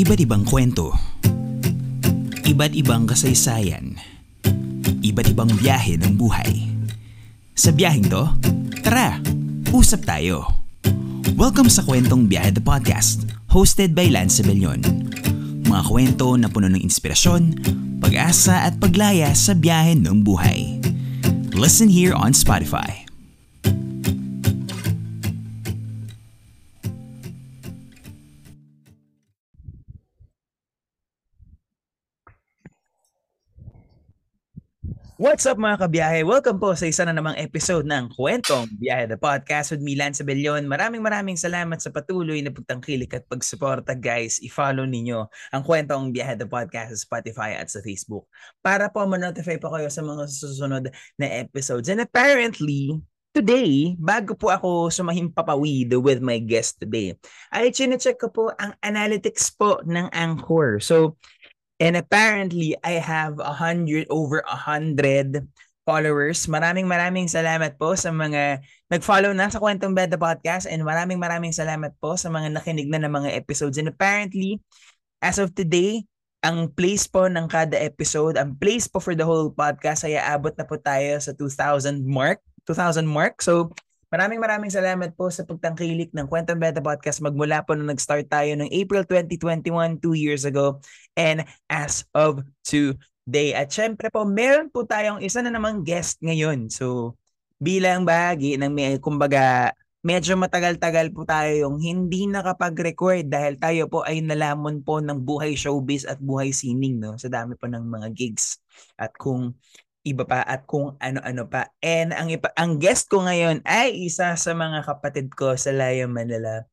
Iba't ibang kwento. Iba't ibang kasaysayan. Iba't ibang biyahe ng buhay. Sa biyaheng to, tara, usap tayo. Welcome sa Kwentong Biyahe the Podcast, hosted by Lance Bellon. Mga kwento na puno ng inspirasyon, pag-asa at paglaya sa biyahe ng buhay. Listen here on Spotify. What's up mga kabiyahe? Welcome po sa isa na namang episode ng Kwentong Biyahe the Podcast with me, Lance Abellion. Maraming maraming salamat sa patuloy na pagtangkilik at pagsuporta guys. I-follow ninyo ang Kwentong Biyahe the Podcast sa Spotify at sa Facebook para po ma-notify po kayo sa mga susunod na episodes. And apparently, Today, bago po ako sumahimpapawid with my guest today, ay chinecheck ko po ang analytics po ng Anchor. So, And apparently, I have a hundred, over a hundred followers. Maraming maraming salamat po sa mga nag-follow na sa Kwentong Beda Podcast and maraming maraming salamat po sa mga nakinig na ng mga episodes. And apparently, as of today, ang place po ng kada episode, ang place po for the whole podcast ay aabot na po tayo sa 2,000 mark. 2,000 mark. So, Maraming maraming salamat po sa pagtangkilik ng Kwentong Beta Podcast magmula po nung nag-start tayo ng April 2021, two years ago, and as of today. At syempre po, meron po tayong isa na namang guest ngayon. So, bilang bahagi ng may, kumbaga, medyo matagal-tagal po tayo yung hindi nakapag-record dahil tayo po ay nalamon po ng buhay showbiz at buhay sining no sa dami po ng mga gigs at kung iba pa at kung ano-ano pa. And ang ipa, ang guest ko ngayon ay isa sa mga kapatid ko sa Laya Manila.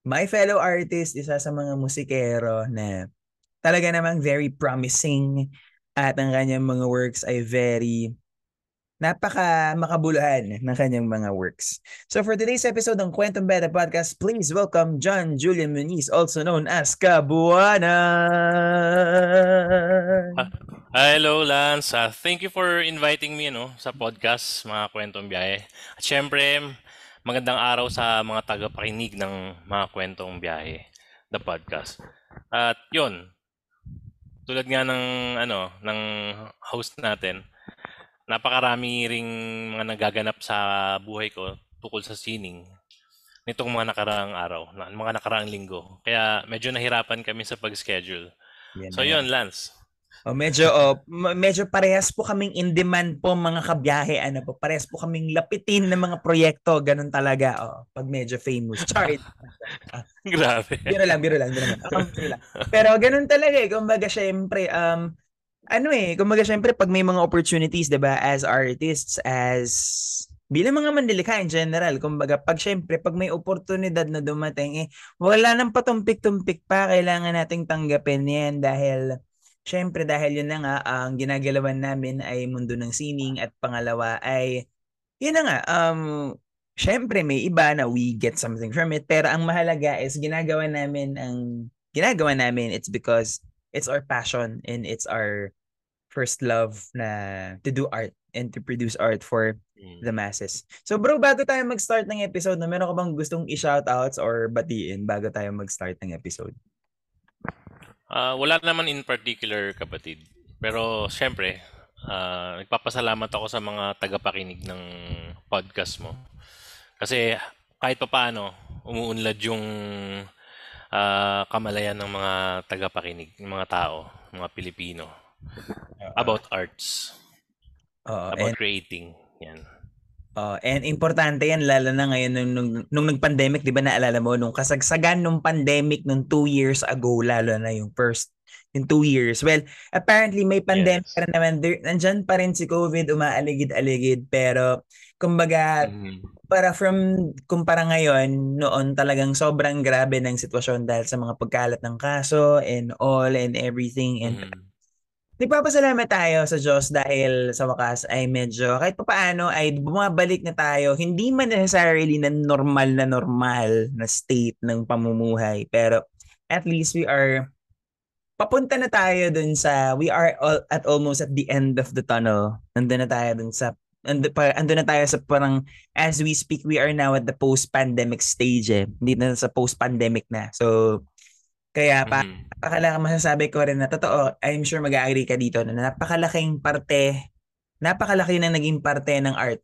My fellow artist, isa sa mga musikero na talaga namang very promising at ang kanyang mga works ay very napaka makabuluhan ng kanyang mga works. So for today's episode ng Kwentong Beta Podcast, please welcome John Julian Muniz, also known as Kabuana. Hello, Lance. Uh, thank you for inviting me no, sa podcast, mga kwentong biyahe. At syempre, magandang araw sa mga tagapakinig ng mga kwentong biyahe, the podcast. At yun, tulad nga ng, ano, ng host natin, napakarami ring mga nagaganap sa buhay ko tukol sa sining nitong mga nakaraang araw, mga nakaraang linggo. Kaya medyo nahirapan kami sa pag-schedule. Yan so yun, Lance. Oh, medyo oh, medyo parehas po kaming in demand po mga kabiyahe ano po. Parehas po kaming lapitin ng mga proyekto, ganun talaga oh, pag medyo famous. Chart. Grabe. Biro lang, biro lang, biro lang. Biro lang. Pero ganun talaga eh. Kumbaga syempre um ano eh, kumbaga syempre pag may mga opportunities, 'di ba, as artists, as bilang mga mandilikha in general, kumbaga pag syempre pag may oportunidad na dumating eh wala nang patumpik-tumpik pa, kailangan nating tanggapin 'yan dahil Siyempre dahil yun na nga, ang ginagalawan namin ay mundo ng sining at pangalawa ay, yun na nga, um, siyempre may iba na we get something from it. Pero ang mahalaga is ginagawa namin ang, ginagawa namin, it's because it's our passion and it's our first love na to do art and to produce art for mm. the masses. So bro, bago tayo mag-start ng episode, no, meron ka bang gustong i-shoutouts or batiin bago tayo mag-start ng episode? Uh, wala naman in particular, kapatid. Pero syempre, uh, nagpapasalamat ako sa mga tagapakinig ng podcast mo. Kasi kahit pa paano, umuunlad yung uh, kamalayan ng mga tagapakinig, ng mga tao, mga Pilipino. About arts. Uh, about and, creating. Yan. Uh, and importante yan lalo na ngayon nung, nung, nung nag-pandemic, 'di ba naalala mo nung kasagsagan nung pandemic nung two years ago lalo na yung first in two years. Well, apparently may pandemic yes. rin naman. There, nandyan pa rin si COVID, umaaligid-aligid. Pero, kumbaga, mm-hmm. para from, kumpara ngayon, noon talagang sobrang grabe ng sitwasyon dahil sa mga pagkalat ng kaso and all and everything. And mm-hmm. Nagpapasalamat tayo sa Diyos dahil sa wakas ay medyo kahit pa paano ay bumabalik na tayo. Hindi man necessarily na normal na normal na state ng pamumuhay. Pero at least we are papunta na tayo dun sa we are all, at almost at the end of the tunnel. Nandun na tayo dun sa ando, pa, ando na tayo sa parang as we speak we are now at the post-pandemic stage eh. Hindi na sa post-pandemic na. So Kaya pa, Mhm. napakalaki masasabi ko rin na totoo, I'm sure mag-agree ka dito na napakalaking parte, napakalaki na naging parte ng art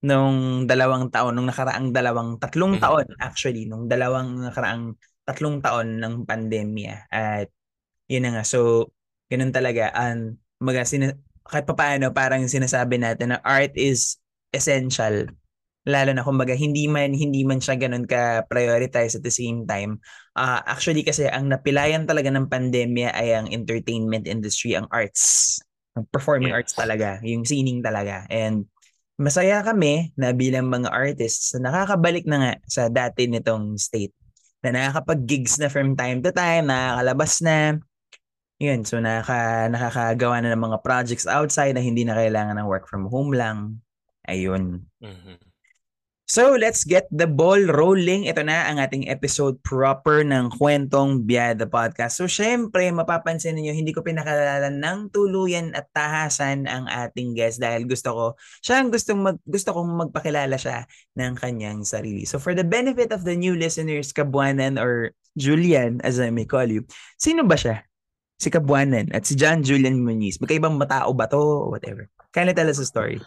nung dalawang taon, nung nakaraang dalawang, tatlong Mhm. taon actually, nung dalawang nakaraang tatlong taon ng pandemya. At yun na nga, so, ganun talaga. And, maga, sina- kahit pa paano, parang sinasabi natin na art is essential lalo na kumbaga hindi man hindi man siya ganun ka prioritize at the same time. Uh, actually kasi ang napilayan talaga ng pandemya ay ang entertainment industry ang arts. Ang performing Yes. arts talaga yung singing talaga. And masaya kami na bilang mga artists na nakakabalik na nga sa dati nitong state. Na nakakapag-gigs na from time to time nakakalabas na. Yun so nakaka, nakakagawa na ng mga projects outside na hindi na kailangan ng work from home lang. Ayun. Mhm. So, let's get the ball rolling. Ito na ang ating episode proper ng Kwentong Biyada Podcast. So, syempre, mapapansin niyo hindi ko pinakalala ng tuluyan at tahasan ang ating guest dahil gusto ko, siya ang gusto, mag, gusto kong magpakilala siya ng kanyang sarili. So, for the benefit of the new listeners, Kabuanan or Julian, as I may call you, sino ba siya? Si Kabuanan at si John Julian Muniz. Magkaibang matao ba to? Whatever. Can you tell us a story?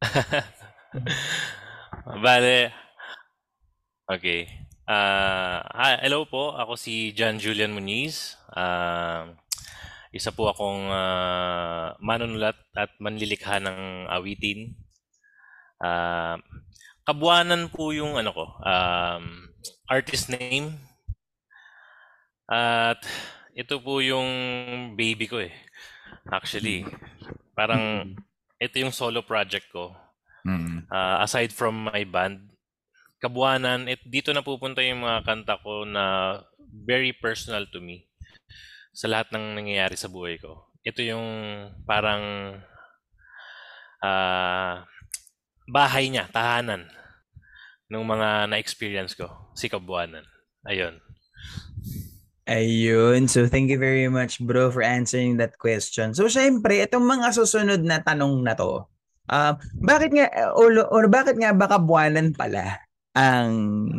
Bale, okay. Ah, hi, hello po. Ako si John Julian Muniz. Ah, isa po akong ah, manunulat at manlilikha ng awitin. Ah, Kabuanan po yung ano ko, um, artist name. At ito po yung baby ko eh. Actually, parang ito yung solo project ko. Mm. Uh, aside from my band, Kabuanan, it, dito na pupunta yung mga kanta ko na very personal to me sa lahat ng nangyayari sa buhay ko. Ito yung parang ah, bahay niya, tahanan ng mga na-experience ko, si Kabuanan. Ayun. Ayun. So, thank you very much, bro, for answering that question. So, syempre, itong mga susunod na tanong na to, um, bakit nga, or, or bakit nga baka buwanan pala ang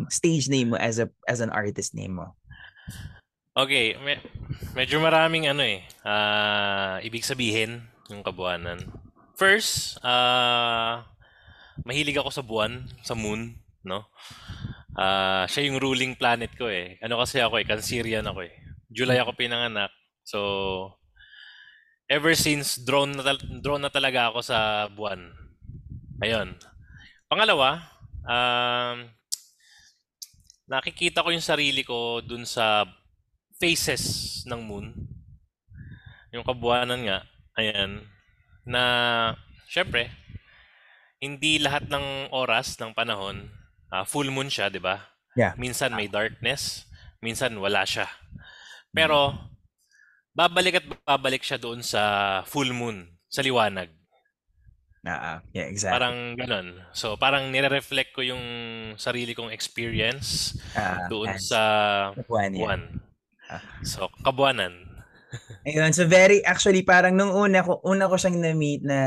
stage name mo as a as an artist name mo? Okay, me- medyo maraming ano eh, ah, ibig sabihin yung Kabuanan. First, ah, mahilig ako sa buwan, sa moon, no? Ah, siya yung ruling planet ko eh. Ano kasi ako eh, Cancerian ako eh. July ako pinanganak. So, ever since drawn na, drawn na talaga ako sa buwan. Ayun. Pangalawa, um, nakikita ko yung sarili ko dun sa phases ng moon. Yung kabuanan nga, ayan, na syempre, hindi lahat ng oras ng panahon, ah, full moon siya, di ba? Yeah. Minsan may darkness, minsan wala siya. Pero, babalik at babalik siya doon sa full moon, sa liwanag. Ah, ah, yeah, exactly. Parang ganun. So, parang nire-reflect ko yung sarili kong experience Ah, doon sa buwan, buwan. So, kabuanan. Ayun, so very, actually, parang nung una ko, una ko siyang na-meet na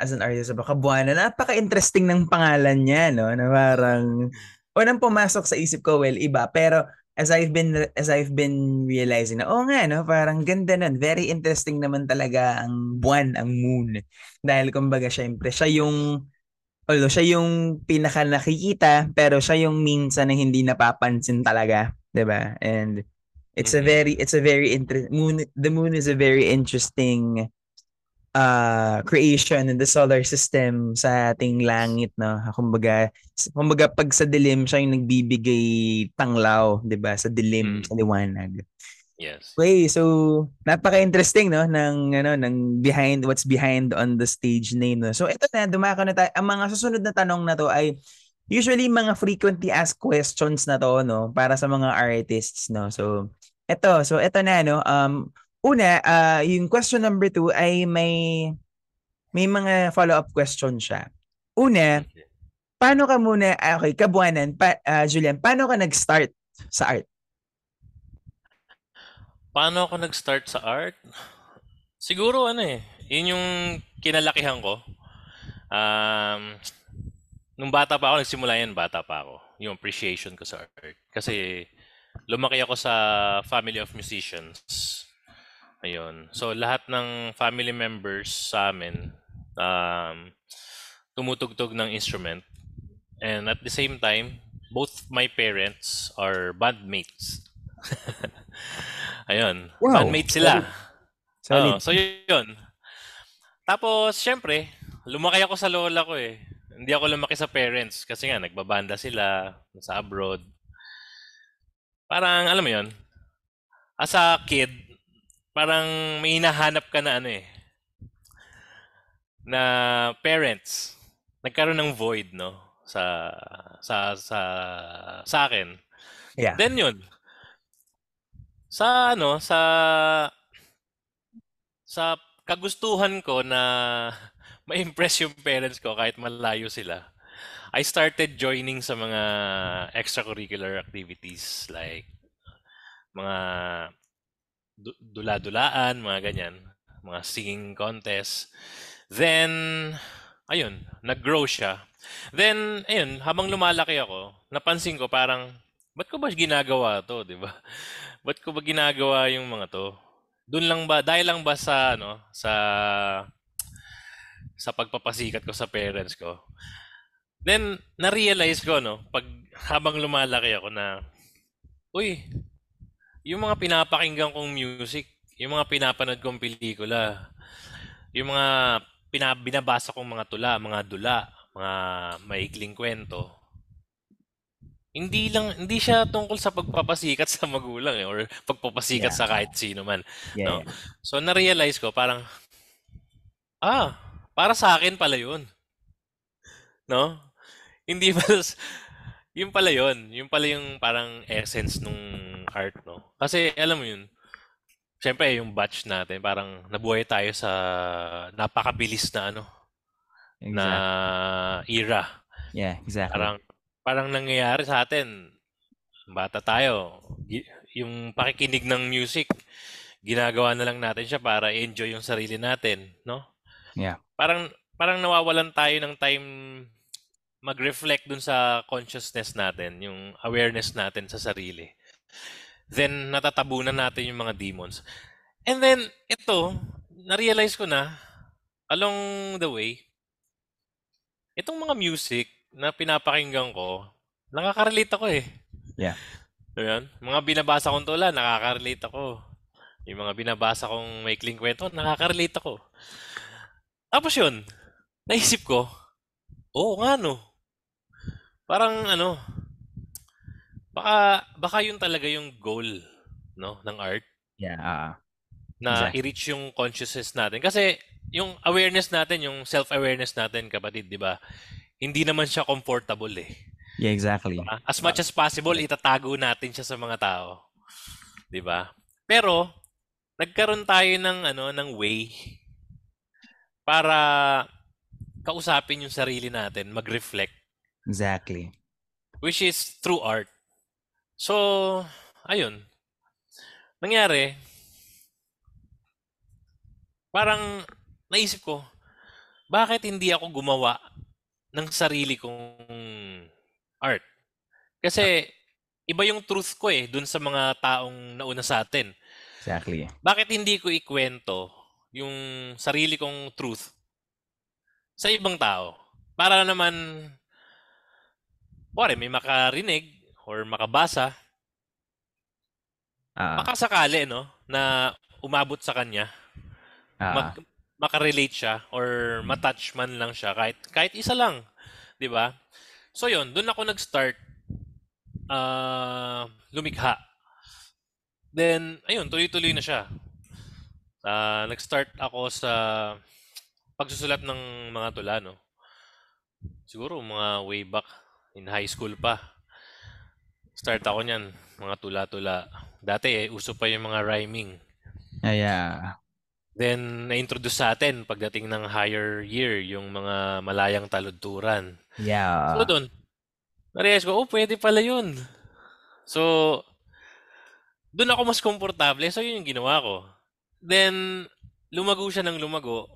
as an artist sa Bakabuana, napaka-interesting ng pangalan niya, no? Na parang, unang pumasok sa isip ko, well, iba. Pero, as I've been, as I've been realizing na, oh nga, no? Parang ganda nun. Very interesting naman talaga ang buwan, ang moon. Dahil, kumbaga, syempre, siya yung, although siya yung pinaka nakikita, pero siya yung minsan na hindi napapansin talaga, 'di ba? And it's a Mhm. very it's a very inter- moon the moon is a very interesting uh creation in the solar system sa ating langit no kumbaga kumbaga pag sa dilim siya yung nagbibigay tanglaw 'di ba sa dilim Mm. sa liwanag Yes. Okay, so napaka-interesting no ng ano ng behind what's behind on the stage name no. So ito na dumako na tayo. Ang mga susunod na tanong na to ay usually mga frequently asked questions na to no para sa mga artists no. So ito, so ito na no. Um una, ah, yung question number two ay may may mga follow-up question siya. Una, paano ka muna ah, okay, kabuanan, pa, ah, Julian, paano ka nag-start sa art? Paano ako nag-start sa art? Siguro ano eh, yun yung kinalakihan ko. Um, nung bata pa ako, nagsimula yan, bata pa ako. Yung appreciation ko sa art. Kasi lumaki ako sa family of musicians. Ayun. So, lahat ng family members sa amin, um, tumutugtog ng instrument. And at the same time, both my parents are bandmates. Ayun. Wow. Bandmates sila. Solid. So yun. Tapos, syempre, lumaki ako sa lola ko eh. Hindi ako lumaki sa parents kasi nga nagbabanda sila sa abroad. Parang, alam mo yun, as a kid, parang may hinahanap ka na ano eh, na parents. Nagkaroon ng void, no? Sa, sa, sa, sa akin. Yeah. Then yun, sa ano, sa sa kagustuhan ko na ma-impress yung parents ko kahit malayo sila. I started joining sa mga extracurricular activities like mga dula-dulaan, mga ganyan, mga singing contest. Then, ayun, nag-grow siya. Then, ayun, habang lumalaki ako, napansin ko parang, ba't ko ba ginagawa to, di ba? Ba't ko ba ginagawa yung mga to? Doon lang ba, dahil lang ba sa, ano, sa, sa pagpapasikat ko sa parents ko. Then, na-realize ko, no, pag habang lumalaki ako na, uy, yung mga pinapakinggan kong music, yung mga pinapanood kong pelikula, yung mga pina, binabasa kong mga tula, mga dula, mga maikling kwento, hindi lang hindi siya tungkol sa pagpapasikat sa magulang eh, or pagpapasikat Yeah. sa kahit sino man. Yeah. no? So na-realize ko parang ah, para sa akin pala 'yun. No? Hindi pala s- yun pala 'yun. Yung pala yung parang essence nung art, no? Kasi alam mo 'yun. Siyempre, yung batch natin, parang nabuhay tayo sa napakabilis na ano, na Exactly. era. Yeah, exactly. Parang parang nangyayari sa atin, bata tayo, yung pakikinig ng music, ginagawa na lang natin siya para enjoy yung sarili natin, no? Yeah. Parang parang nawawalan tayo ng time mag-reflect dun sa consciousness natin, yung awareness natin sa sarili. Then natatabunan natin yung mga demons. And then ito, na-realize ko na along the way, itong mga music na pinapakinggan ko, nakaka-relate ako eh. Yeah. Ayan. Mga binabasa kong tula, nakaka-relate ako. Yung mga binabasa kong maikling kwento, nakaka-relate ako. Tapos yun, naisip ko, oo nga no. Parang ano, baka, baka yun talaga yung goal no, ng art Yeah. ah, na Exactly. i-reach yung consciousness natin. Kasi yung awareness natin, yung self-awareness natin, kapatid, di ba? Hindi naman siya comfortable eh. yeah, exactly. Ah, As much as possible, itatago natin siya sa mga tao. 'Di ba? Pero nagkaroon tayo ng ano ng way para kausapin yung sarili natin, mag-reflect, Exactly. which is through art. So, ayun. Nangyari, parang naisip ko, bakit hindi ako gumawa ng sarili kong art? Kasi iba yung truth ko eh dun sa mga taong nauna sa atin. Exactly. Bakit hindi ko ikwento yung sarili kong truth sa ibang tao? Para naman, wari, may makarinig or makabasa, Ah, makasakali, no? Na umabot sa kanya, ah, mag, makarelate siya or matouch man lang siya kahit kahit isa lang, 'di ba? So 'yun, doon ako nag-start ah lumikha. Then ayun, tuloy-tuloy na siya. Ah, nag-start ako sa pagsusulat ng mga tula, no. Siguro mga way back in high school pa. Start ako niyan, mga tula-tula. Dati eh, uso pa yung mga rhyming. ah, yeah. Then, na-introduce sa atin pagdating ng higher year, yung mga malayang taludturan. Yeah. So, doon, na-realize ko, oh, pwede pala yun. So, doon ako mas komportable. So, yun yung ginawa ko. Then, lumago siya ng lumago.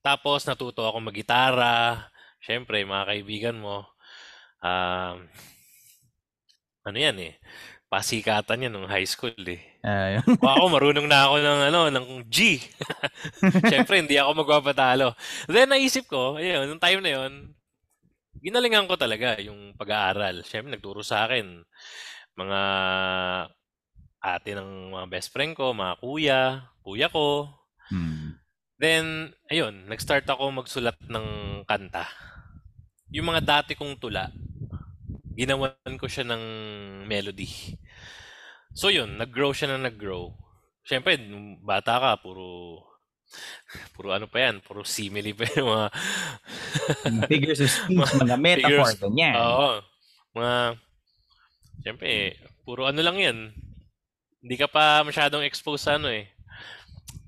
Tapos, natuto ako mag-gitara. Siyempre, mga kaibigan mo, um, ano yan eh, pasikatan yan nung high school eh. Kung ako, marunong na ako ng, ano, ng G. Siyempre, hindi ako magpapatalo. Then, naisip ko, ayun, nung time na yun, ginalingan ko talaga yung pag-aaral. Siyempre, nagturo sa akin mga ate ng mga best friend ko, mga kuya, kuya ko. hmm. Then, ayun, nag-start ako magsulat ng kanta. Yung mga dati kong tula, ginawan ko siya ng melody. So yun, nag-grow siya na nag-grow. Siyempre, bata ka, puro puro ano pa yan, puro simile pa yung mga Mga figures of speech, mga metaphor, figures. ganyan. Oo. Mga Siyempre, puro ano lang 'yan. Hindi ka pa masyadong exposed sa ano eh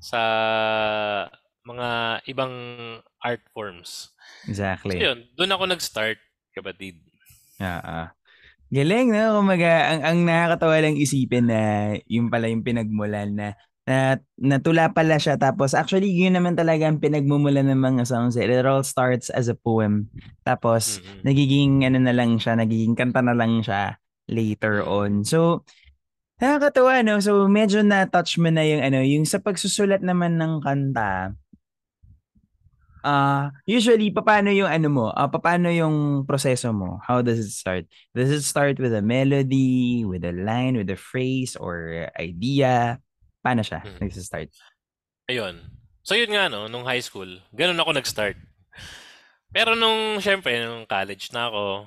sa mga ibang art forms. So Exactly. yun, doon ako nag-start, kapatid. Oo. Galing, no? Kumaga, ang, ang nakakatawa lang isipin na yung pala yung pinagmulan na, na natula pala siya. Tapos actually, yun naman talaga ang pinagmumulan ng mga songs. It all starts as a poem. Tapos, Mhm. nagiging ano na lang siya, nagiging kanta na lang siya later on. So, nakakatawa, no? So, medyo na-touch mo na yung ano, yung sa pagsusulat naman ng kanta, Ah, usually papaano yung ano mo? Ah, papaano yung proseso mo? How does it start? Does it start with a melody, with a line, with a phrase or idea? Paano siya Hmm. nagsa-start? Ayun. So yun nga no, nung high school, ganun ako nag-start. Pero nung syempre, nung college na ako,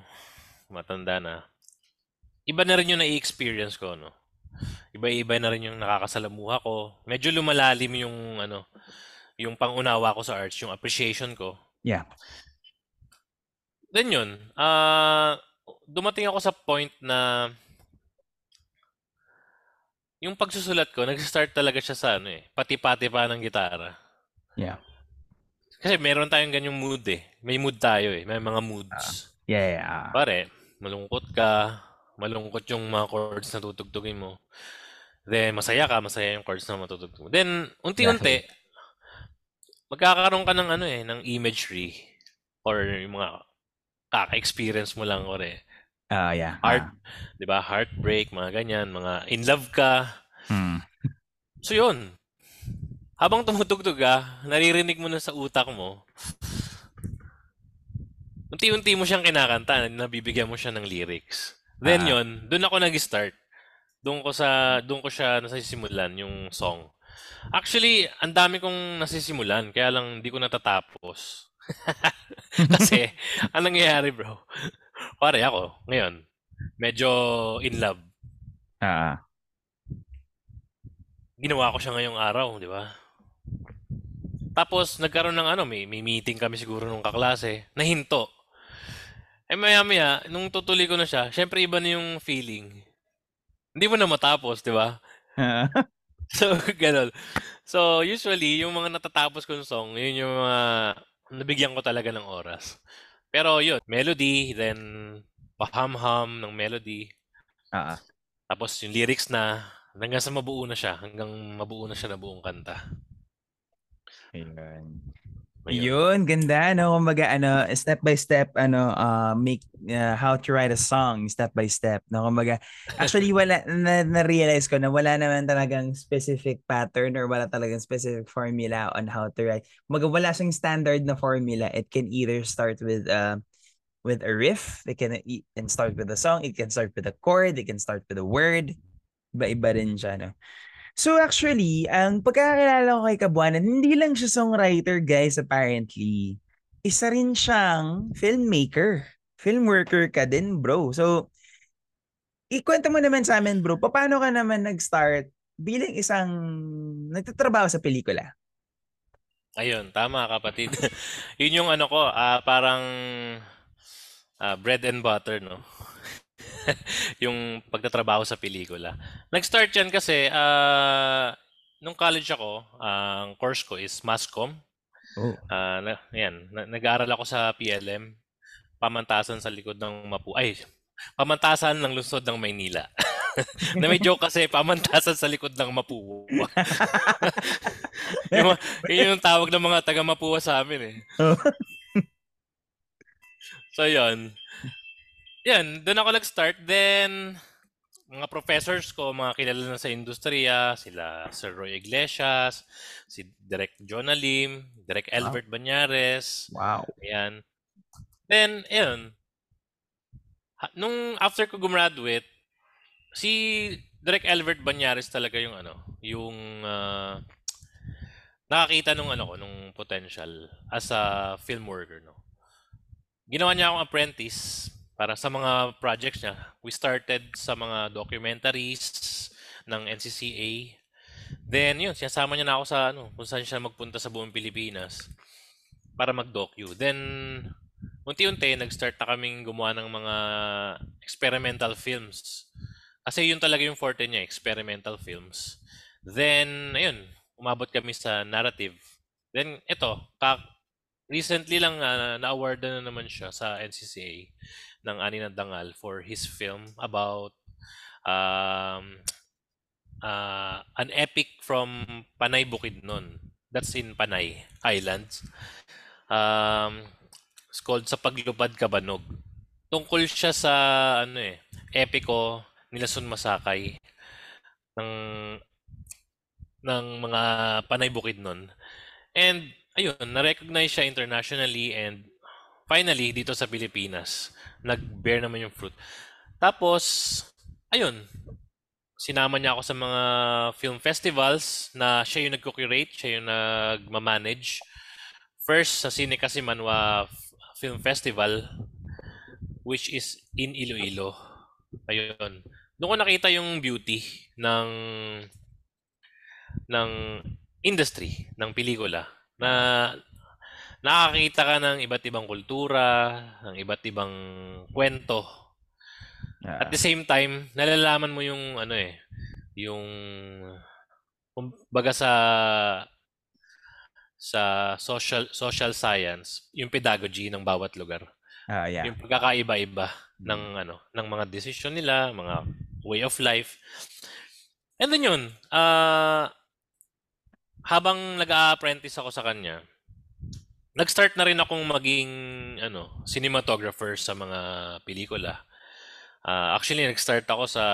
matanda na, iba na rin yung na-experience ko, no? Iba-iba na rin yung nakakasalamuha ko. Medyo lumalalim yung ano, yung pangunawa ko sa arts, yung appreciation ko. Yeah. Then yun, ah dumating ako sa point na yung pagsusulat ko, nag-start talaga siya sa ano eh, pati-pati pa ng gitara. Yeah. Kasi meron tayong ganyang mood eh. May mood tayo eh. May mga moods. Yeah, yeah. Pare, malungkot ka, malungkot yung mga chords na tutugtugin mo. Then, masaya ka, masaya yung chords na matutugtog mo. Then, unti-unti, magkakaroon ka ng ano eh, ng imagery or yung mga kaka-experience mo lang or eh. Ah, yeah. Heart, 'di ba? Heartbreak, mga ganyan, mga in love ka. Ah. Hmm. So 'yun. Habang tumutugtog ka, naririnig mo na sa utak mo. Unti-unti mo siyang kinakanta, nabibigyan mo siya ng lyrics. Then Ah. 'yun, doon ako nag-start. Doon ko sa doon ko siya nasisimulan yung song. Actually, ang dami kong nasisimulan, kaya lang hindi ko natatapos. Kasi, anong nangyayari, bro? Pare ako, ngayon, medyo in love. Ah, Ginawa ko siya ngayong araw, di ba? Tapos, nagkaroon ng ano, may, may meeting kami siguro nung kaklase, nahinto. Eh maya maya, nung tutuloy ko na siya, syempre iba na yung feeling. Hindi mo na matapos, di ba? ah. So, ganun. So, usually, yung mga natatapos kong song, yun yung mga nabigyan ko talaga ng oras. Pero yun, melody, then paham-ham ng melody. Ah, Tapos yung lyrics na, hanggang sa mabuo na siya, hanggang mabuo na siya na buong kanta. Ayun. Ayun. Yun, ganda, no? Kumbaga, ano, step by step, ano, uh, make, uh, how to write a song, step by step, no? Kumbaga, actually, wala, na, na-realize ko na wala naman talagang specific pattern or wala talagang specific formula on how to write. Kumbaga, wala siyang standard na formula. It can either start with, uh, with a riff, it can, it can start with a song, it can start with a chord, it can start with a word. Iba-iba rin siya, no? So actually, ang pagkakakilala ko kay Kabuanan, hindi lang siya songwriter, guys, apparently. Isa rin siyang filmmaker. Film worker ka din, bro. So, ikwento mo naman sa amin, bro, paano ka naman nag-start bilang isang nagtatrabaho sa pelikula? Ayun, tama kapatid. Yun yung ano ko, ah, parang ah, bread and butter, no? yung pagtatrabaho sa pelikula. Nag-start yan kasi ah, nung college ako, ah, ang course ko is Masscom. Oh. Ah, na, yan, na- nag-aaral ako sa PLM, pamantasan sa likod ng Mapu. Ay, pamantasan ng lungsod ng Maynila. na may joke kasi pamantasan sa likod ng Mapua. yung, yun yung tawag ng mga taga Mapua sa amin eh. Oh. so yun. Yan, doon ako nag-start. Then, mga professors ko, mga kilala na sa industriya, sila Sir Roy Iglesias, si Direk Jonah Lim, Direk Albert wow. Banyares. Wow. Ayan. Then, ayun. Nung after ko gumraduate, si Direk Albert Banyares talaga yung ano, yung uh, nakakita nung ano ko, nung potential as a film worker, no. Ginawa niya akong apprentice para sa mga projects niya. We started sa mga documentaries ng NCCA. Then yun, sinasama niya na ako sa ano, kung saan siya magpunta sa buong Pilipinas para mag-docu. Then unti-unti nag-start na kaming gumawa ng mga experimental films. Kasi yun talaga yung forte niya, experimental films. Then ayun, umabot kami sa narrative. Then ito, recently lang uh, na-award na naman siya sa NCCA ng Ani ng Dangal for his film about um, uh, an epic from Panay Bukidnon. That's in Panay Islands. Um, it's called Sa Paglupad Kabanog. Tungkol siya sa ano eh, epiko nila Sun Masakay ng ng mga Panay Bukidnon. And ayun, na-recognize siya internationally and finally dito sa Pilipinas nag-bear naman yung fruit. Tapos, ayun, sinama niya ako sa mga film festivals na siya yung nagko-curate, siya yung nagma-manage. First, sa Cine Kasimanwa Film Festival, which is in Iloilo. Ayun. Doon ko nakita yung beauty ng ng industry ng pelikula na nakakita ka ng iba't ibang kultura, ng iba't ibang kwento. Yeah. At the same time, nalalaman mo yung ano eh, yung kumbaga sa sa social social science, yung pedagogy ng bawat lugar. Uh, yeah. Yung pagkakaiba-iba ng ano, ng mga decision nila, mga way of life. And then yun, uh, habang nag-apprentice ako sa kanya, nag-start na rin akong maging ano, cinematographer sa mga pelikula. Uh, actually, nag-start ako sa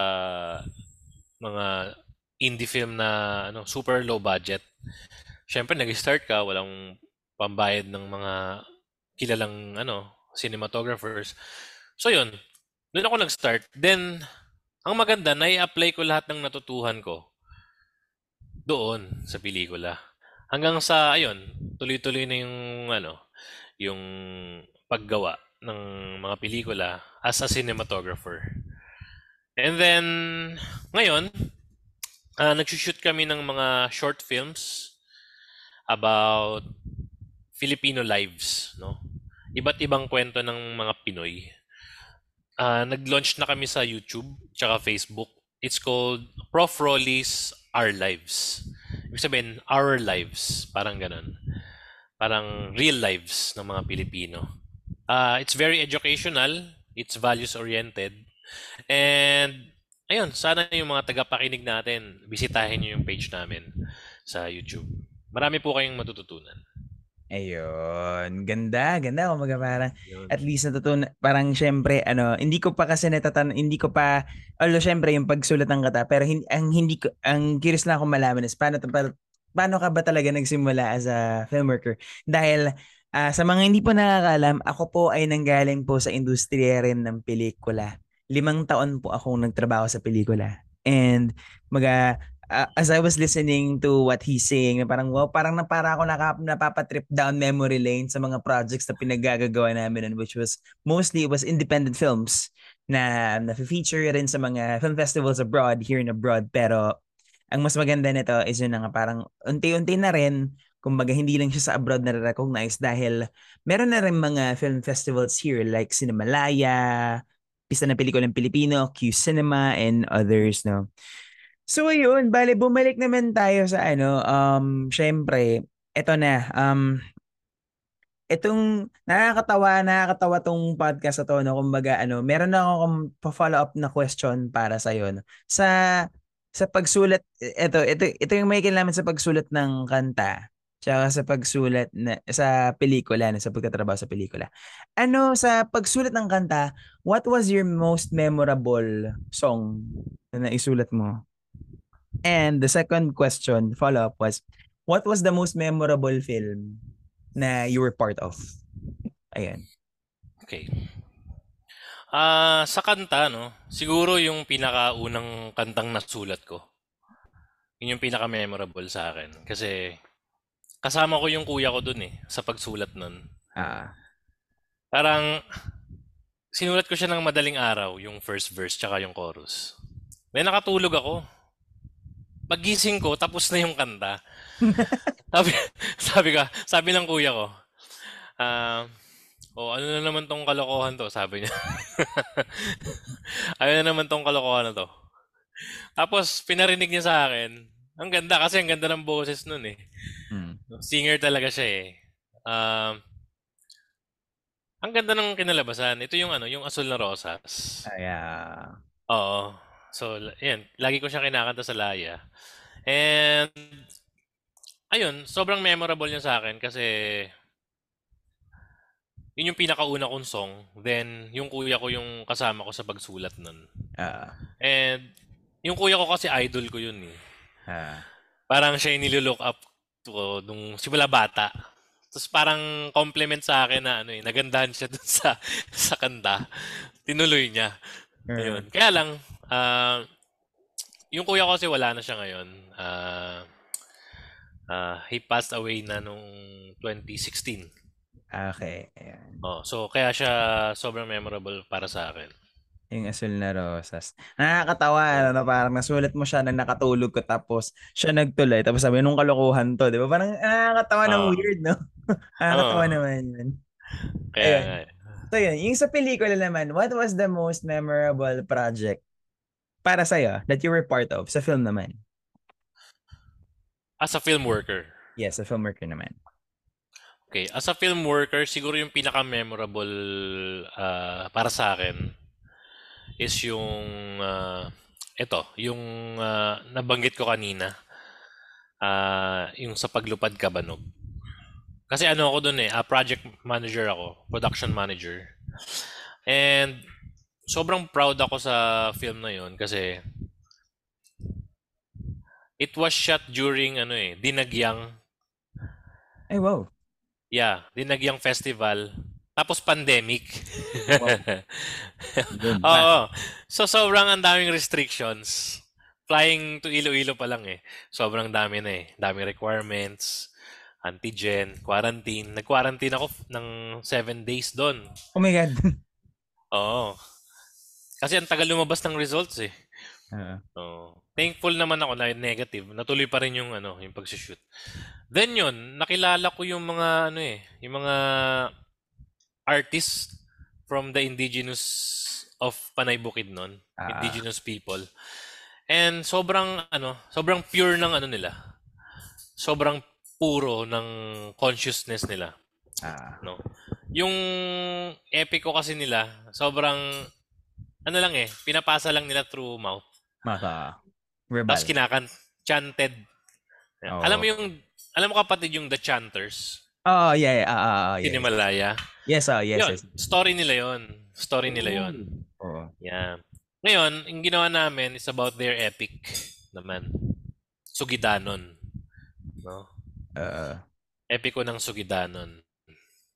mga indie film na ano, super low budget. Siyempre, nag-start ka, walang pambayad ng mga kilalang ano, cinematographers. So, yun. Doon ako nag-start. Then, ang maganda, nai-apply ko lahat ng natutuhan ko doon sa pelikula. Hanggang sa, ayun, tuloy-tuloy na yung, ano, yung paggawa ng mga pelikula as a cinematographer. And then, ngayon, uh, nagsushoot kami ng mga short films about Filipino lives, no? Iba't ibang kwento ng mga Pinoy. Uh, nag-launch na kami sa YouTube tsaka Facebook. It's called Prof. Rolly's Our Lives. Ibig sabihin, our lives. Parang ganun. Parang real lives ng mga Pilipino. Uh, it's very educational. It's values-oriented. And, ayun, sana yung mga tagapakinig natin, bisitahin nyo yung page namin sa YouTube. Marami po kayong matututunan. Ayun, ganda, ganda kumaga parang Yun. at least natutunan parang syempre ano, hindi ko pa kasi natatan hindi ko pa although syempre yung pagsulat ng kata pero hindi ang hindi ko ang curious lang ako malaman is paano paano ka ba talaga nagsimula as a filmmaker dahil uh, sa mga hindi po nakakaalam, ako po ay nanggaling po sa industriya rin ng pelikula. Limang taon po akong nagtrabaho sa pelikula. And maga uh, as I was listening to what he's saying, parang wow, parang na para ako naka, napapatrip down memory lane sa mga projects na pinagagagawa namin and which was mostly it was independent films na na-feature rin sa mga film festivals abroad, here in abroad. Pero ang mas maganda nito is yun nga parang unti-unti na rin kumbaga hindi lang siya sa abroad na recognize dahil meron na rin mga film festivals here like Cinemalaya, Pista ng Pelikulang Pilipino, Q Cinema, and others, no? So ayun, bale bumalik naman tayo sa ano, um syempre, eto na, um itong nakakatawa, nakakatawa tong podcast na to, no? Kumbaga, ano, meron na akong pa-follow up na question para sa iyo. No? Sa sa pagsulat, ito, ito, ito yung may kinalaman sa pagsulat ng kanta. Tsaka sa pagsulat na sa pelikula, na sa pagtatrabaho sa pelikula. Ano sa pagsulat ng kanta, what was your most memorable song na naisulat mo? And the second question, follow-up was, what was the most memorable film na you were part of? Ayan. Okay. Ah, sa kanta, no? Siguro yung pinakaunang kantang nasulat ko. Yun yung pinaka-memorable sa akin. Kasi kasama ko yung kuya ko dun eh, sa pagsulat nun. Ah. Parang sinulat ko siya ng madaling araw, yung first verse tsaka yung chorus. May nakatulog ako. Pagising ko, tapos na yung kanta. sabi, sabi ka, sabi ng kuya ko, ah, oh, ano na naman tong kalokohan to, sabi niya. ano na naman tong kalokohan na to. Tapos, pinarinig niya sa akin. Ang ganda, kasi ang ganda ng boses nun eh. Hmm. Singer talaga siya eh. Um, ang ganda ng kinalabasan. Ito yung ano, yung Asul na Rosas. Ay, ah. Oo. So, yan. Lagi ko siya kinakanta sa Laya. And, ayun, sobrang memorable niya sa akin kasi yun yung pinakauna kong song. Then, yung kuya ko yung kasama ko sa pagsulat nun. Ah. And, yung kuya ko kasi idol ko yun eh. Ah. Parang siya yung nilulook up to nung simula bata. Tapos parang compliment sa akin na ano eh, nagandahan siya dun sa, sa kanta. Tinuloy niya. Ayun. Kaya lang, ah, yung kuya ko kasi wala na siya ngayon. Ah, ah, he passed away na nung 2016. Okay. Ayan. Oh, so kaya siya sobrang memorable para sa akin. Yung asul na rosas. Nakakatawa, ano, na parang nasulat mo siya nang nakatulog ko tapos siya nagtuloy. Tapos sabi, nung kalokohan to, di ba? Parang nakakatawa ng Oo. weird, no? nakakatawa Oo. naman yun. Kaya Ayun. nga eh. So yun, yung sa pelikula naman, what was the most memorable project para sa'yo that you were part of sa film naman? As a film worker. Yes, sa film worker naman. Okay, as a film worker, siguro yung pinaka-memorable ah, para sa akin is yung ah, ito, yung ah, nabanggit ko kanina. Ah, yung sa paglupad kabanog. Kasi ano ako doon eh, ah, project manager ako, production manager. And sobrang proud ako sa film na yon kasi it was shot during ano eh, Dinagyang Ay, wow. Yeah, Dinagyang Festival. Tapos pandemic. Good. Oo. So sobrang ang daming restrictions. Flying to Iloilo pa lang eh. Sobrang dami na eh. Daming requirements, antigen, quarantine. Nag-quarantine ako ng 7 days doon. Oh my God. Oo. Kasi ang tagal lumabas ng results eh. Oo. Oo. Thankful naman ako na negative. Natuloy pa rin yung ano, yung pag-shoot. Then yun, nakilala ko yung mga ano eh, yung mga artists from the indigenous of Panay Bukidnon, Ah. indigenous people. And sobrang ano, sobrang pure ng ano nila. Sobrang puro ng consciousness nila, Ah. no? Yung epic ko kasi nila, sobrang ano lang eh, pinapasa lang nila through mouth. Maka. Verbal. Tapos kinakan chanted. Oo. Alam mo yung alam mo kapatid yung The Chanters, Oh, yeah, yeah. Ah, ah, ah, yes. Sinimalaya. Yes, oh, yes, Yun, yes. story nila yon. Story nila yon. Oo. Yeah. Ngayon, yung ginawa namin is about their epic naman. Sugidanon. No? Uh, Epic ko ng Sugidanon.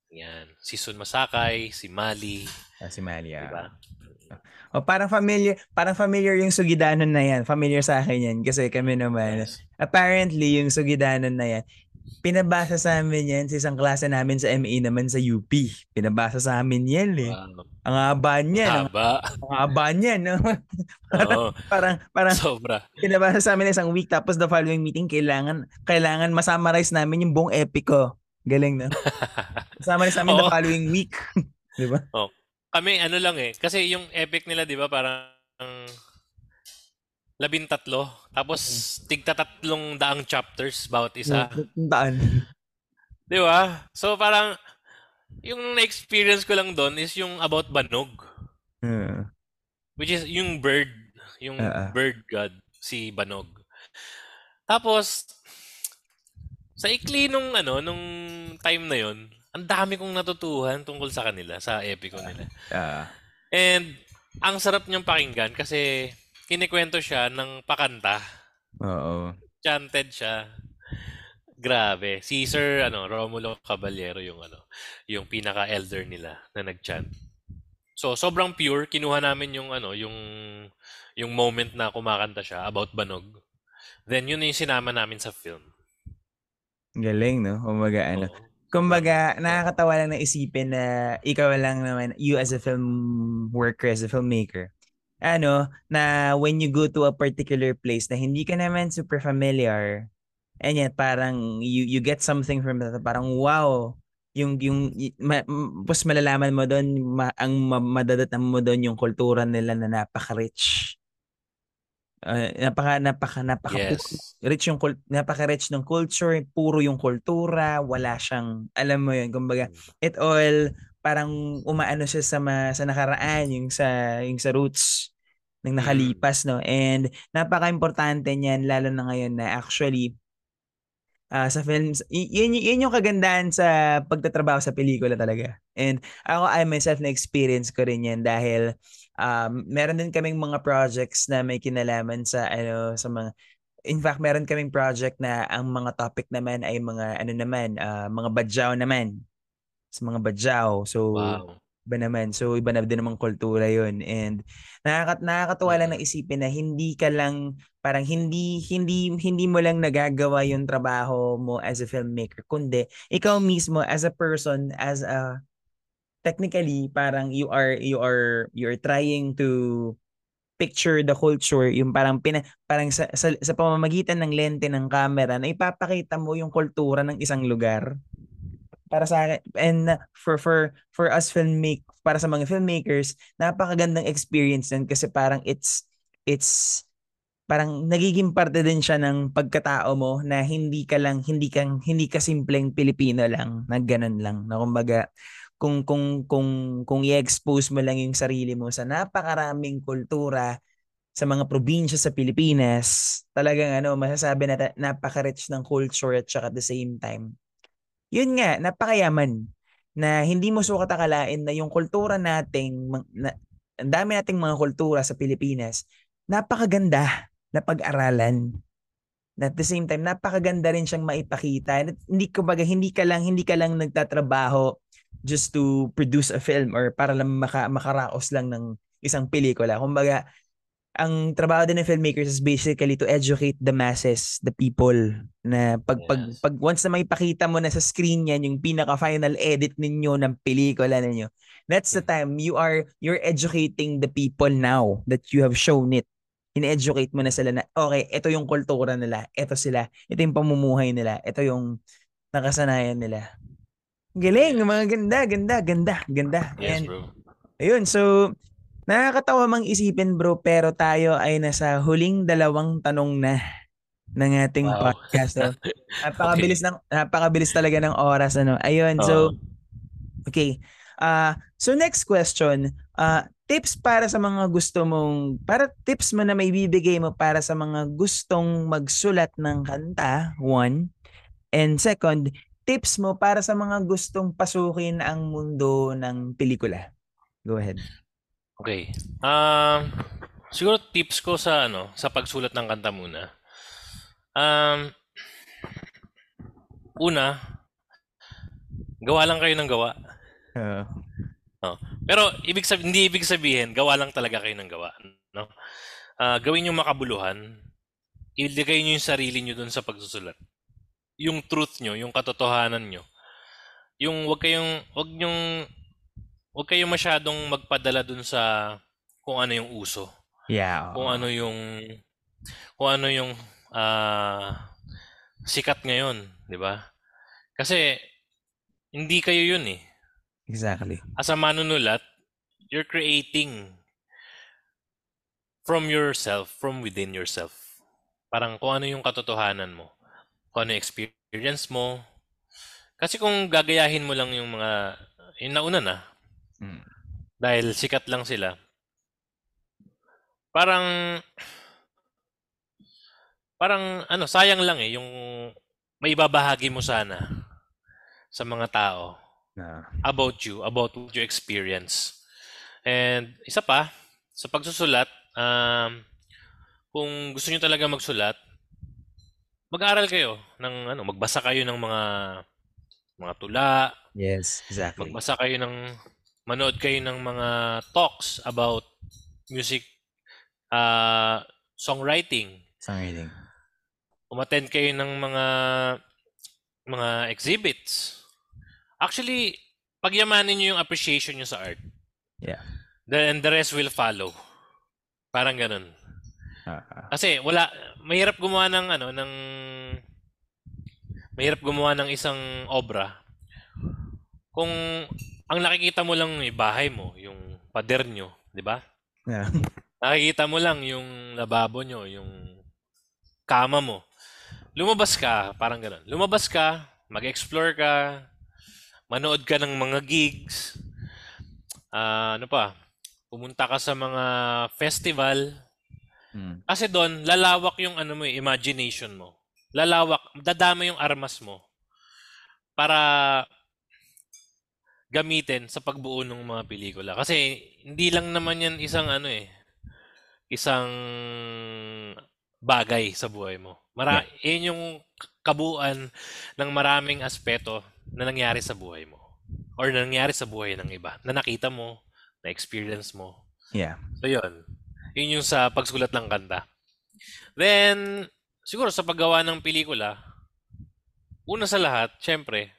Yan. Si Sun Masakay, si Mali, ah, si Malia. diba? Oh, parang familiar, parang familiar yung Sugidanon na yan. Familiar sa akin yan kasi kami naman. Yes. Apparently, yung Sugidanon na yan, pinabasa sa amin yan sa isang klase namin sa ME naman sa UP. Pinabasa sa amin yan eh. Wow. Ang haba niyan. Ang, Haba. ang haba niyan. No? Oo. parang, parang Sobra. pinabasa sa amin isang week tapos the following meeting kailangan kailangan masummarize namin yung buong epic ko. Galing na. Summarize namin the Oo. following week. Di ba? Kami ano lang eh. Kasi yung epic nila, di ba, parang labintatlo. Tapos tigta tatlong daang chapters bawat isa. Taan. Di ba? So parang yung na-experience ko lang doon is yung about Banog. Uh, Which is yung bird. Yung ah. bird god. Si Banog. Tapos, sa ikli nung ano, nung time na yon, ang dami kong natutuhan tungkol sa kanila, sa epiko nila. Uh, And ang sarap niyang pakinggan kasi kinikwento siya ng pakanta. Oo. Chanted siya. Grabe. Si Sir ano, Romulo Caballero yung ano, yung pinaka-elder nila na nag-chant. So, sobrang pure. Kinuha namin yung ano, yung yung moment na kumakanta siya about banog. Then yun yung sinama namin sa film. Galing, no? Kumbaga, ano. Oo. Kumbaga, nakakatawa lang na isipin na ikaw lang naman, you as a film worker, as a filmmaker, ano, na when you go to a particular place na hindi ka naman super familiar, and yet parang you, you get something from that, parang wow, yung yung ma, mas malalaman mo doon ma, ang ma, madadatan mo doon yung kultura nila na napaka-rich. Uh, napaka napaka napaka Yes. rich yung cul- napaka-rich ng culture, puro yung kultura, wala siyang alam mo yun, kumbaga it all parang umaano siya sa ma, sa nakaraan, yung sa yung sa roots ng nakalipas no. And napaka-importante niyan lalo na ngayon na actually ah, sa films, y- yun, yun yung kagandahan sa pagtatrabaho sa pelikula talaga. And ako, I myself na-experience ko rin yan dahil um, meron din kaming mga projects na may kinalaman sa, ano, sa mga, in fact, meron kaming project na ang mga topic naman ay mga, ano naman, ah, mga badyaw naman. Sa mga badyaw. So, Wow. Iba naman. So, iba na din naman kultura yun. And nakakat nakakatuwa lang na isipin na hindi ka lang, parang hindi, hindi, hindi mo lang nagagawa yung trabaho mo as a filmmaker, kundi ikaw mismo as a person, as a, technically, parang you are, you are, you are trying to picture the culture, yung parang pina, parang sa, sa, sa pamamagitan ng lente ng camera na ipapakita mo yung kultura ng isang lugar para sa and for for for us filmmake para sa mga filmmakers napakagandang experience din kasi parang it's it's parang nagiging parte din siya ng pagkatao mo na hindi ka lang hindi ka hindi ka simpleng Pilipino lang na ganun lang na kumbaga kung kung kung kung i-expose mo lang yung sarili mo sa napakaraming kultura sa mga probinsya sa Pilipinas talagang ano masasabi na napaka-rich ng culture at saka at the same time yun nga, napakayaman na hindi mo sukat akalain na yung kultura nating, na, ang dami nating mga kultura sa Pilipinas, napakaganda na pag-aralan. At the same time, napakaganda rin siyang maipakita. And hindi ko baga, hindi ka lang, hindi ka lang nagtatrabaho just to produce a film or para lang maka, makaraos lang ng isang pelikula. Kumbaga, ang trabaho din ng filmmakers is basically to educate the masses, the people na pag pag, Yes. pag once na maipakita mo na sa screen yan yung pinaka final edit ninyo ng pelikula ninyo. That's the time you are you're educating the people now that you have shown it. In-educate mo na sila na okay, ito yung kultura nila, ito sila, ito yung pamumuhay nila, ito yung nakasanayan nila. Galing, mga ganda, ganda, ganda, ganda. Yes, And bro. Ayun, so nakakatawa mang isipin bro pero tayo ay nasa huling dalawang tanong na ng ating Wow. podcast. No? Napakabilis ng napakabilis talaga ng oras ano. Ayun, so Oo. okay. Ah, so next question, ah tips para sa mga gusto mong para tips mo na may bibigay mo para sa mga gustong magsulat ng kanta, one. And second, tips mo para sa mga gustong pasukin ang mundo ng pelikula. Go ahead. Okay. Um, siguro tips ko sa ano, sa pagsulat ng kanta muna. Um, una, gawa lang kayo ng gawa. Oo. Pero ibig sabi, hindi ibig sabihin gawa lang talaga kayo ng gawa, no? Ah, gawin yung makabuluhan. Ilagay niyo yung sarili niyo doon sa pagsusulat. Yung truth niyo, yung katotohanan niyo. Yung wag kayong wag yung wag kayong masyadong magpadala doon sa kung ano yung uso. Yeah. Kung ano yung kung ano yung ah, sikat ngayon, 'di ba? Kasi hindi kayo yun eh Exactly. as a manunulat, you're creating from yourself, from within yourself. Parang kung ano yung katotohanan mo, kung ano yung experience mo. Kasi kung gagayahin mo lang yung mga, yung nauna na, Mm. dahil sikat lang sila, parang, parang ano, sayang lang eh, yung, may ibabahagi mo sana sa mga tao Ah, about you, about what you experience. And isa pa, sa pagsusulat, um, kung gusto niyo talaga magsulat, mag-aral kayo ng ano, magbasa kayo ng mga mga tula, yes, exactly. magbasa kayo ng manood kayo ng mga talks about music uh, songwriting. Songwriting. Umattend kayo ng mga mga exhibits. Actually, pagyamanin niyo yung appreciation niyo sa art. Yeah. Then the rest will follow. Parang ganun. Ah, ah. Kasi wala mahirap gumawa ng ano ng mahirap gumawa ng isang obra kung ang nakikita mo lang yung bahay mo, yung pader nyo, di ba? Yeah. Nakikita mo lang yung lababo nyo, yung kama mo. Lumabas ka, parang ganun. Lumabas ka, mag-explore ka, manood ka ng mga gigs, ah, ano pa, pumunta ka sa mga festival, Mm. kasi doon, lalawak yung ano mo, eh, imagination mo. Lalawak, dadama yung armas mo para gamitin sa pagbuo ng mga pelikula. Kasi hindi lang naman yan isang ano eh, isang bagay sa buhay mo. Mara yun yung kabuuan ng maraming aspeto na nangyari sa buhay mo. Or na nangyari sa buhay ng iba. Na nakita mo, na experience mo. Yeah. So, yun. Yun yung sa pagsulat ng kanta. Then, siguro sa paggawa ng pelikula, una sa lahat, syempre,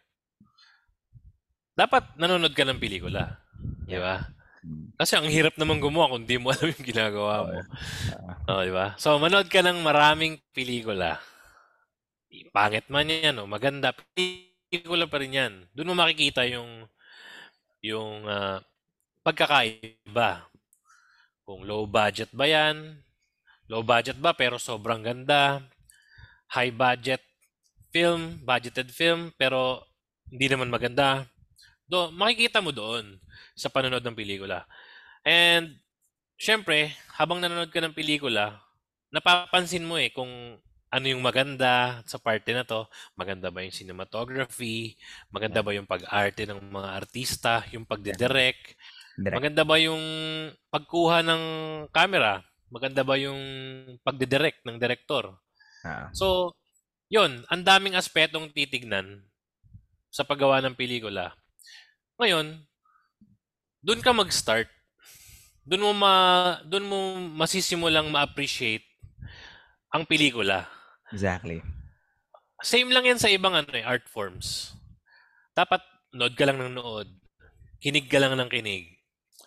dapat nanonood ka ng pelikula. Di ba? Mm. Kasi ang hirap naman gumawa kung di mo alam yung ginagawa mo. Oh, di ba? So, manood ka ng maraming pelikula. Pangit man yan, o maganda. Pelikula pa rin yan. Doon mo makikita yung yung ah, pagkakaiba. Kung low budget ba yan? Low budget ba pero sobrang ganda? High budget film, budgeted film pero hindi naman maganda. Do, makikita mo doon sa panonood ng pelikula. And syempre, habang nanonood ka ng pelikula, napapansin mo eh kung ano yung maganda sa parte na to. Maganda ba yung cinematography? Maganda ba yung pag-arte ng mga artista? Yung pagdidirect? direct. Maganda ba yung pagkuha ng camera? Maganda ba yung pagdidirect ng director? Ah, So, yon ang daming aspetong titignan sa paggawa ng pelikula. Ngayon, doon ka mag-start. Doon mo ma doon mo masisimulang ma-appreciate ang pelikula. exactly. Same lang yan sa ibang ano, eh, art forms. Dapat nood ka lang ng nood. Kinig ka lang ng kinig.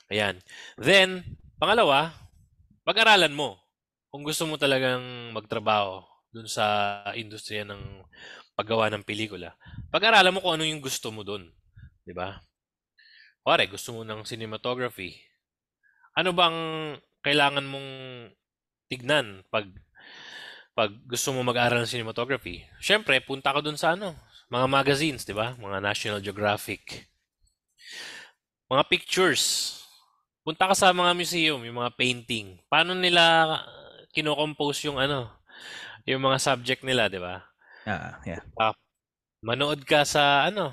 Ayan. Then, pangalawa, pag-aralan mo. Kung gusto mo talagang magtrabaho dun sa industriya ng paggawa ng pelikula. Pag-aralan mo kung ano yung gusto mo dun. Di ba? Pare, gusto mo ng cinematography. Ano bang kailangan mong tignan pag pag gusto mo mag-aral ng cinematography? Siyempre, punta ka dun sa ano, mga magazines, di ba? Mga National Geographic. Mga pictures. Punta ka sa mga museum, yung mga painting. Paano nila kinocompose yung ano, yung mga subject nila, di ba? Ah, yeah. Manood ka sa ano,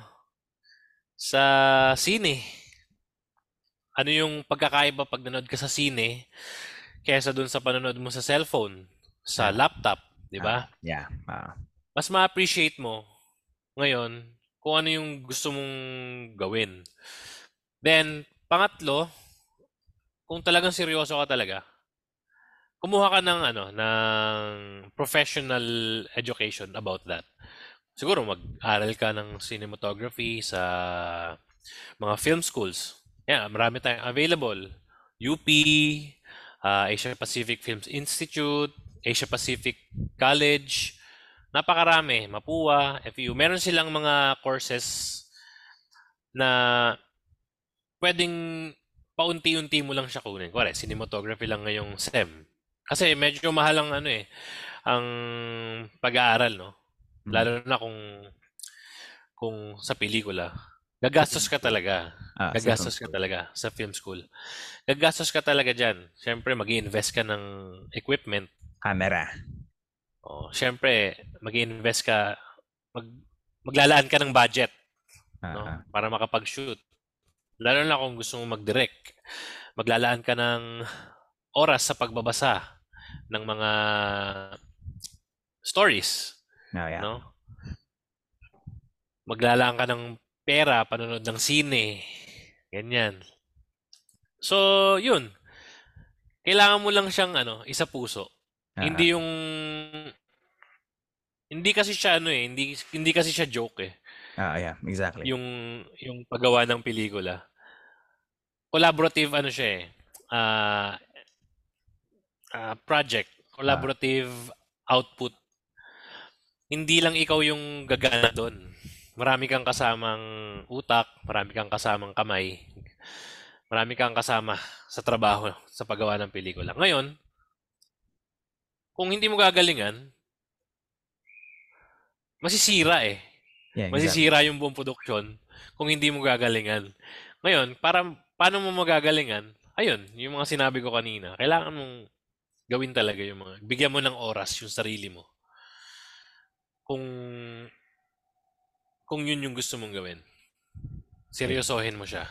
sa sine. Ano yung pagkakaiba pag nanood ka sa sine kaysa dun sa panonood mo sa cellphone, sa laptop, di ba? Ah, yeah. Ah, Mas ma-appreciate mo ngayon kung ano yung gusto mong gawin. Then, pangatlo, kung talagang seryoso ka talaga, kumuha ka ng ano, ng professional education about that. Siguro mag-aral ka ng cinematography sa mga film schools. Yeah, marami tayong available. UP, uh, Asia Pacific Films Institute, Asia Pacific College, napakarami, Mapua, FU. Meron silang mga courses na pwedeng paunti-unti mo lang siya kunin. Kuwari, cinematography lang ngayong SEM. Kasi medyo mahal ang ano eh, ang pag-aaral, no? Mm. Lalo na kung kung sa pelikula. Gagastos ka talaga. ah, Gagastos ka talaga sa film school. Gagastos ka talaga dyan. Siyempre, mag invest ka ng equipment. camera. O, siyempre, mag invest ka mag, maglalaan ka ng budget no? Ah, ah. para makapag-shoot. Lalo na kung gusto mo mag-direct. Maglalaan ka ng oras sa pagbabasa ng mga stories. Oh, yeah. No? Maglalaan ka ng pera, panonood ng sine. Ganyan. So, yun. Kailangan mo lang siyang ano, isa puso. Ah, Hindi yung hindi kasi siya ano eh, hindi hindi kasi siya joke eh. ah, yeah, exactly. Yung yung paggawa ng pelikula. Collaborative ano siya eh. Ah ah, project, collaborative output. Hindi lang ikaw yung gagana doon. Marami kang kasamang utak, marami kang kasamang kamay, marami kang kasama sa trabaho, sa paggawa ng pelikula. Ngayon, kung hindi mo gagalingan, masisira eh. Yeah, exactly. Masisira yung buong production kung hindi mo gagalingan. Ngayon, para paano mo magagalingan? Ayun, yung mga sinabi ko kanina. Kailangan mong gawin talaga yung mga bigyan mo ng oras yung sarili mo. Kung kung yun yung gusto mong gawin. Seryosohin mo siya.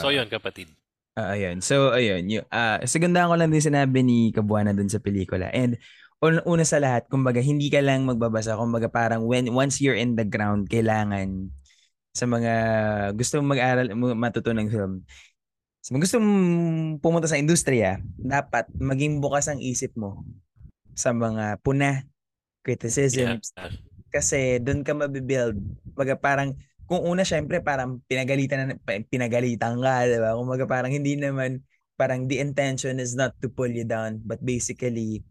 So, Ah. yun, kapatid. Ah, ayun. So, ayun. Yung, ah, segundahan ko lang din sinabi ni Kabuana dun sa pelikula. And un- una sa lahat, kumbaga, hindi ka lang magbabasa. Kumbaga, parang when, once you're in the ground, kailangan sa mga gusto mong mag-aral, matutunan ng film, sa mga gusto mong pumunta sa industriya, dapat maging bukas ang isip mo sa mga puna, criticism, Yeah. kasi doon ka mabibuild. Baga parang kung una syempre parang pinagalitan na pinagalitan ka, 'di ba? Kumaga parang hindi naman parang the intention is not to pull you down but basically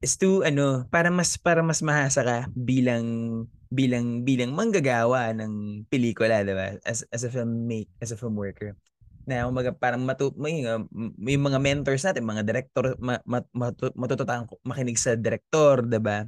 is to ano, para mas para mas mahasa ka bilang bilang bilang manggagawa ng pelikula, 'di ba? As as a filmmake, as a film worker. Na kumaga parang matu may, uh, may mga mentors natin, mga director ma, ma, matu, matututang makinig sa director, 'di ba?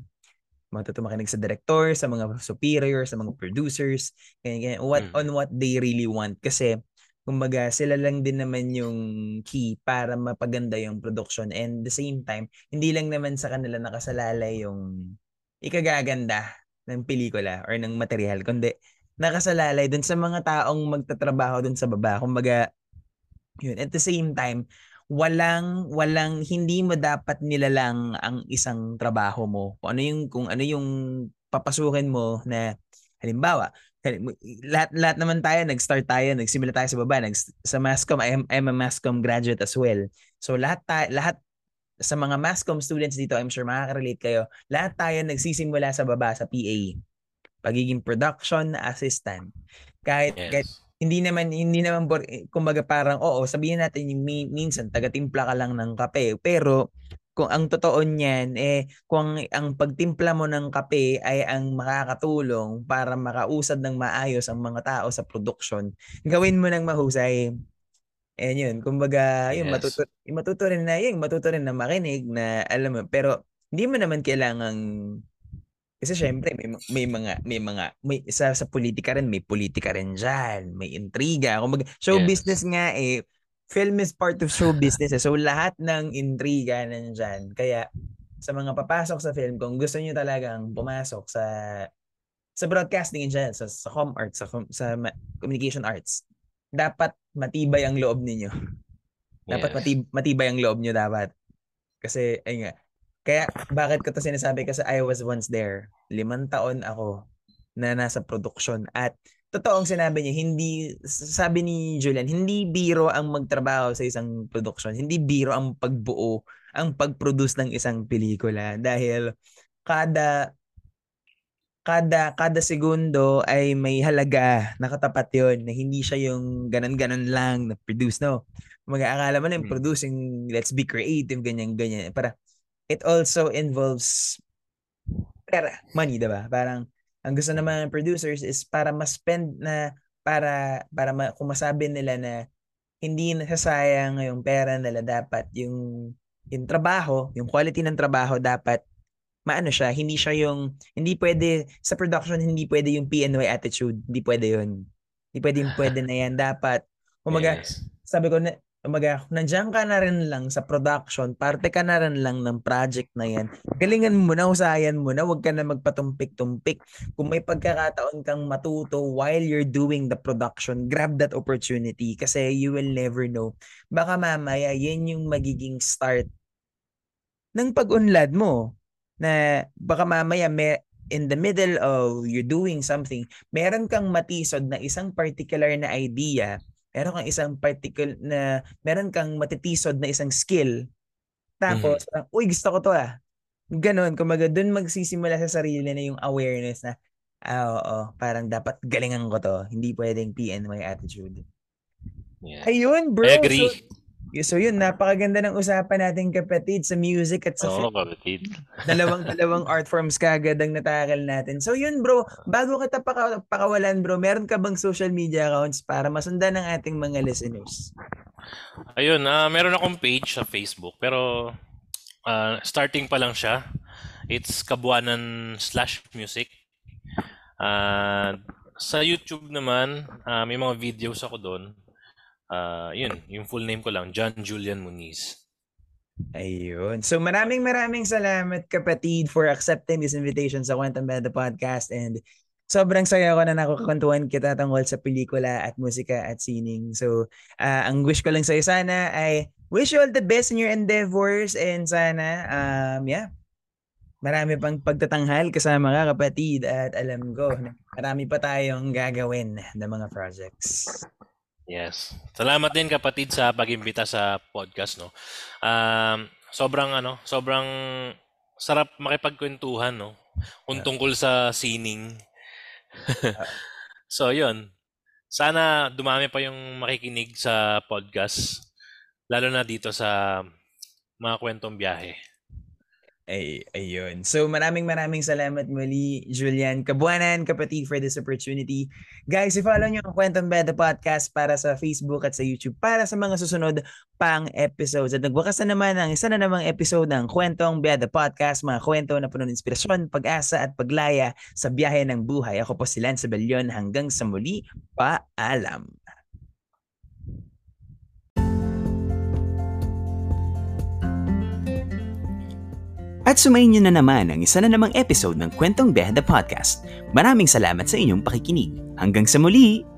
Matuto makinig sa director, sa mga superior, sa mga producers, ganyan, ganyan. What, Mm. on what they really want. Kasi, kumbaga, sila lang din naman yung key para mapaganda yung production. And the same time, hindi lang naman sa kanila nakasalalay yung ikagaganda ng pelikula or ng material, kundi nakasalalay dun sa mga taong magtatrabaho dun sa baba. Kumbaga, yun. At the same time, walang walang hindi mo dapat nilalang ang isang trabaho mo. Kung ano yung kung ano yung papasukin mo na halimbawa, halim- lahat lahat naman tayo nag-start tayo, nagsimula tayo sa baba, nag sa Mascom, I am, I'm a Mascom graduate as well. So lahat tayo, lahat sa mga Mascom students dito, I'm sure makaka-relate kayo. Lahat tayo nagsisimula sa baba sa PA. Pagiging production assistant. Kahit, kahit Yes. Hindi naman hindi naman eh, kumbaga parang oo sabihin natin yung mi- minsan taga-timpla ka lang ng kape pero kung ang totoo niyan eh kung ang pagtimpla mo ng kape ay ang makakatulong para makausad ng maayos ang mga tao sa production gawin mo ng mahusay and yun kumbaga yun Yes. matuto yung matuto rin na yun matuto rin na makinig na alam mo pero hindi mo naman kailangang kasi syempre may may mga may mga may sa sa politika rin may politika rin diyan, may intriga. Kumbaga show Yes. business nga eh. Film is part of show business. eh. So lahat ng intriga nandiyan. Kaya sa mga papasok sa film kung gusto niyo talagang pumasok sa sa broadcasting in general, sa, sa com arts, sa, sa ma- communication arts, dapat matibay ang loob ninyo. Dapat matib- matibay ang loob nyo dapat. Kasi, ay nga. Kaya, bakit ko to sinasabi? Kasi I was once there. Limang taon ako na nasa production. At, totoong sinabi niya, hindi, sabi ni Julian, hindi biro ang magtrabaho sa isang production. Hindi biro ang pagbuo, ang pag-produce ng isang pelikula. Dahil, kada kada kada segundo ay may halaga nakatapat yon na hindi siya yung ganon-ganon lang na produce no mag-aakala mo na yung Hmm. producing let's be creative ganyan ganyan para it also involves pera money diba parang ang gusto naman ng producers is para ma-spend na para para ma, kung masabi nila na hindi nasasayang yung pera nila dapat yung yung trabaho yung quality ng trabaho dapat maano siya, hindi siya yung, hindi pwede, sa production, hindi pwede yung PNY attitude. Hindi pwede yun. Hindi pwede yung pwede na yan. Dapat, kumaga, Yes. sabi ko na, Umaga, nandiyan ka na rin lang sa production, parte ka na rin lang ng project na yan. Galingan mo na, usayan mo na, huwag ka na magpatumpik-tumpik. Kung may pagkakataon kang matuto while you're doing the production, grab that opportunity kasi you will never know. Baka mamaya, yan yung magiging start ng pag-unlad mo na baka mamaya may, in the middle of you doing something, meron kang matisod na isang particular na idea meron kang isang particular na meron kang matitisod na isang skill. Tapos, mm-hmm. uy, gusto ko to ah. Ganon, kumaga doon magsisimula sa sarili na yung awareness na ah, oo, parang dapat galingan ko to. Hindi pwedeng PNY attitude. Yeah. Ayun, bro. I agree. So, So yun, napakaganda ng usapan natin kapatid sa music at sa Oo, oh, kapatid. dalawang dalawang art forms kagad ang natakal natin. So yun bro, bago kita paka, pakawalan bro, meron ka bang social media accounts para masundan ng ating mga listeners? Ayun, uh, meron akong page sa Facebook pero uh, starting pa lang siya. It's Kabuanan slash music. Uh, sa YouTube naman, uh, may mga videos ako doon uh, yun, yung full name ko lang, John Julian Muniz. Ayun. So maraming maraming salamat kapatid for accepting this invitation sa Quantum Beda Podcast and sobrang saya ko na nakukwentuhan kita tungkol sa pelikula at musika at sining. So uh, ang wish ko lang sa sana ay wish you all the best in your endeavors and sana um yeah marami pang pagtatanghal kasama ka kapatid at alam ko marami pa tayong gagawin na mga projects. Yes. Salamat din kapatid sa pag-imbita sa podcast no. Um, sobrang ano, sobrang sarap makipagkwentuhan no. Kung tungkol sa sining. so, 'yun. Sana dumami pa yung makikinig sa podcast lalo na dito sa mga kwentong biyahe. Ay, ayun. So maraming maraming salamat muli, Julian Kabuanan, kapatid, for this opportunity. Guys, i-follow nyo ang Kwentong Beda Podcast para sa Facebook at sa YouTube para sa mga susunod pang episodes. At nagwakas na naman ang isa na namang episode ng Kwentong Beda Podcast, mga kwento na puno ng inspirasyon, pag-asa at paglaya sa biyahe ng buhay. Ako po si Lance Bellion. Hanggang sa muli, paalam. At sumayin nyo na naman ang isa na namang episode ng Kwentong Beha the Podcast. Maraming salamat sa inyong pakikinig. Hanggang sa muli!